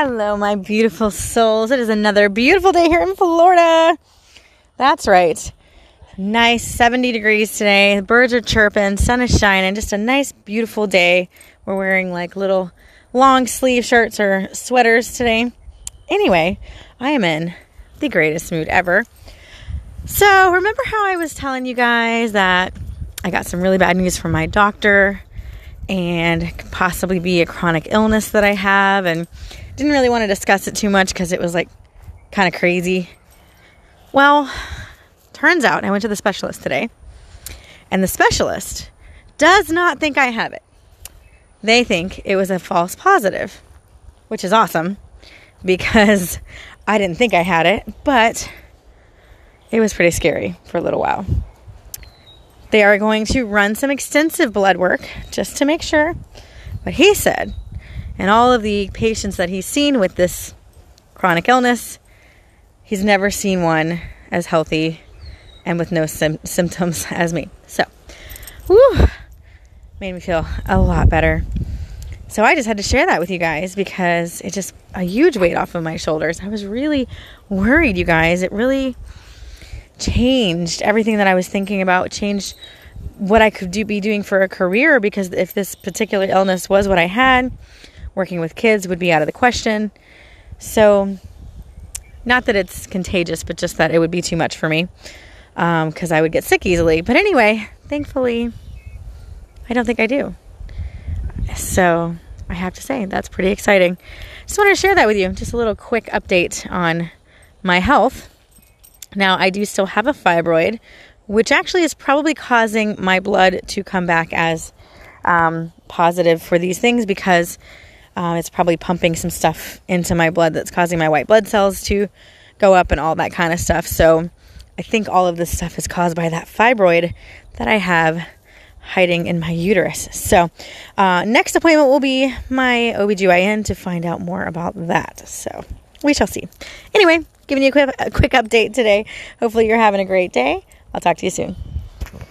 Hello, my beautiful souls. It is another beautiful day here in Florida. That's right. Nice 70 degrees today. The birds are chirping, sun is shining. Just a nice, beautiful day. We're wearing like little long sleeve shirts or sweaters today. Anyway, I am in the greatest mood ever. So, remember how I was telling you guys that I got some really bad news from my doctor and possibly be a chronic illness that I have and didn't really want to discuss it too much because it was like kind of crazy. Well, turns out I went to the specialist today, and the specialist does not think I have it. They think it was a false positive, which is awesome because I didn't think I had it, but it was pretty scary for a little while. They are going to run some extensive blood work just to make sure. But he said and all of the patients that he's seen with this chronic illness, he's never seen one as healthy and with no sim- symptoms as me. So, whew, made me feel a lot better. So I just had to share that with you guys because it just a huge weight off of my shoulders. I was really worried, you guys. It really changed everything that I was thinking about, changed what I could do be doing for a career because if this particular illness was what I had, working with kids would be out of the question. So, not that it's contagious, but just that it would be too much for me because um, I would get sick easily. But anyway, thankfully, I don't think I do. So, I have to say, that's pretty exciting. Just wanted to share that with you. Just a little quick update on my health. Now, I do still have a fibroid, which actually is probably causing my blood to come back as um, positive for these things because uh, it's probably pumping some stuff into my blood that's causing my white blood cells to go up and all that kind of stuff. So I think all of this stuff is caused by that fibroid that I have hiding in my uterus. So, uh, next appointment will be my OBGYN to find out more about that. So, we shall see. Anyway, giving you a quick, a quick update today. Hopefully, you're having a great day. I'll talk to you soon.